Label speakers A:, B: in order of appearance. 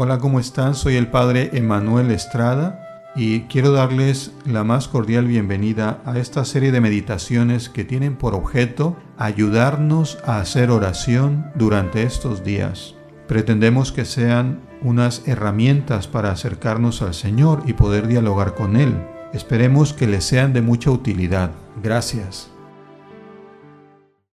A: Hola, ¿cómo están? Soy el Padre Emanuel Estrada y quiero darles la más cordial bienvenida a esta serie de meditaciones que tienen por objeto ayudarnos a hacer oración durante estos días. Pretendemos que sean unas herramientas para acercarnos al Señor y poder dialogar con Él. Esperemos que les sean de mucha utilidad. Gracias.